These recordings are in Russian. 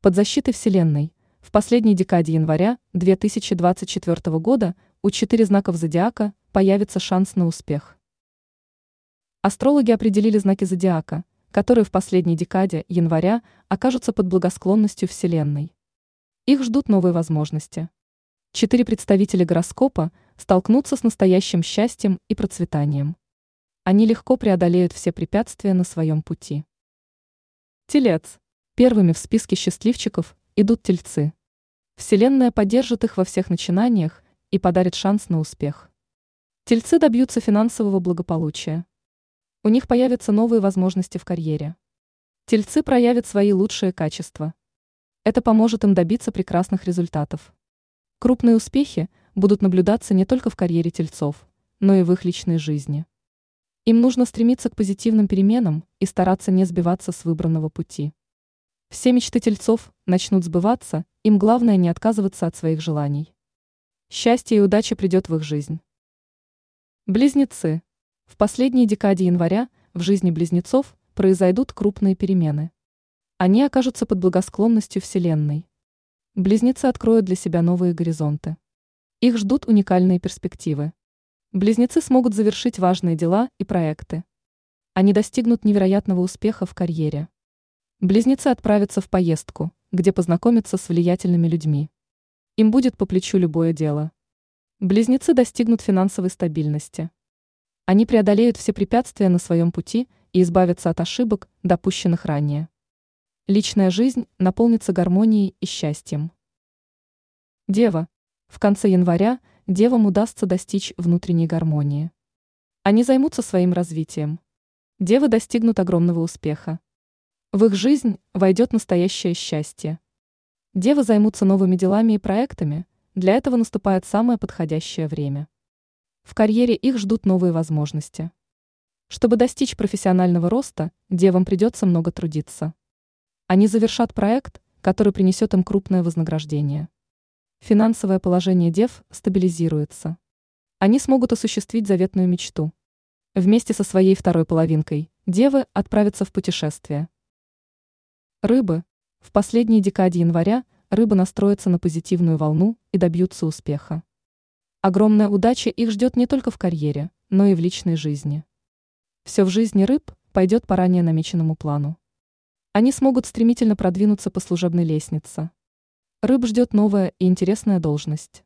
Под защитой Вселенной в последней декаде января 2024 года у четыре знаков зодиака появится шанс на успех. Астрологи определили знаки зодиака, которые в последней декаде января окажутся под благосклонностью Вселенной. Их ждут новые возможности. Четыре представителя гороскопа столкнутся с настоящим счастьем и процветанием. Они легко преодолеют все препятствия на своем пути. Телец. Первыми в списке счастливчиков идут тельцы. Вселенная поддержит их во всех начинаниях и подарит шанс на успех. Тельцы добьются финансового благополучия. У них появятся новые возможности в карьере. Тельцы проявят свои лучшие качества. Это поможет им добиться прекрасных результатов. Крупные успехи будут наблюдаться не только в карьере тельцов, но и в их личной жизни. Им нужно стремиться к позитивным переменам и стараться не сбиваться с выбранного пути. Все мечты тельцов начнут сбываться, им главное не отказываться от своих желаний. Счастье и удача придет в их жизнь. Близнецы. В последней декаде января в жизни близнецов произойдут крупные перемены. Они окажутся под благосклонностью Вселенной. Близнецы откроют для себя новые горизонты. Их ждут уникальные перспективы. Близнецы смогут завершить важные дела и проекты. Они достигнут невероятного успеха в карьере. Близнецы отправятся в поездку, где познакомятся с влиятельными людьми. Им будет по плечу любое дело. Близнецы достигнут финансовой стабильности. Они преодолеют все препятствия на своем пути и избавятся от ошибок, допущенных ранее. Личная жизнь наполнится гармонией и счастьем. Дева. В конце января девам удастся достичь внутренней гармонии. Они займутся своим развитием. Девы достигнут огромного успеха. В их жизнь войдет настоящее счастье. Девы займутся новыми делами и проектами, для этого наступает самое подходящее время. В карьере их ждут новые возможности. Чтобы достичь профессионального роста, девам придется много трудиться. Они завершат проект, который принесет им крупное вознаграждение. Финансовое положение дев стабилизируется. Они смогут осуществить заветную мечту. Вместе со своей второй половинкой девы отправятся в путешествие. Рыбы. В последней декаде января рыбы настроятся на позитивную волну и добьются успеха. Огромная удача их ждет не только в карьере, но и в личной жизни. Все в жизни рыб пойдет по ранее намеченному плану. Они смогут стремительно продвинуться по служебной лестнице. Рыб ждет новая и интересная должность.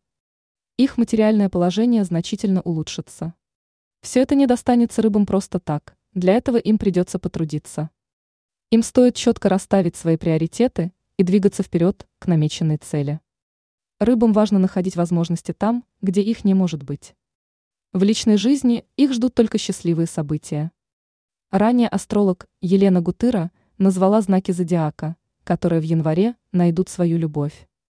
Их материальное положение значительно улучшится. Все это не достанется рыбам просто так, для этого им придется потрудиться. Им стоит четко расставить свои приоритеты и двигаться вперед к намеченной цели. Рыбам важно находить возможности там, где их не может быть. В личной жизни их ждут только счастливые события. Ранее астролог Елена Гутыра назвала знаки зодиака, которые в январе найдут свою любовь.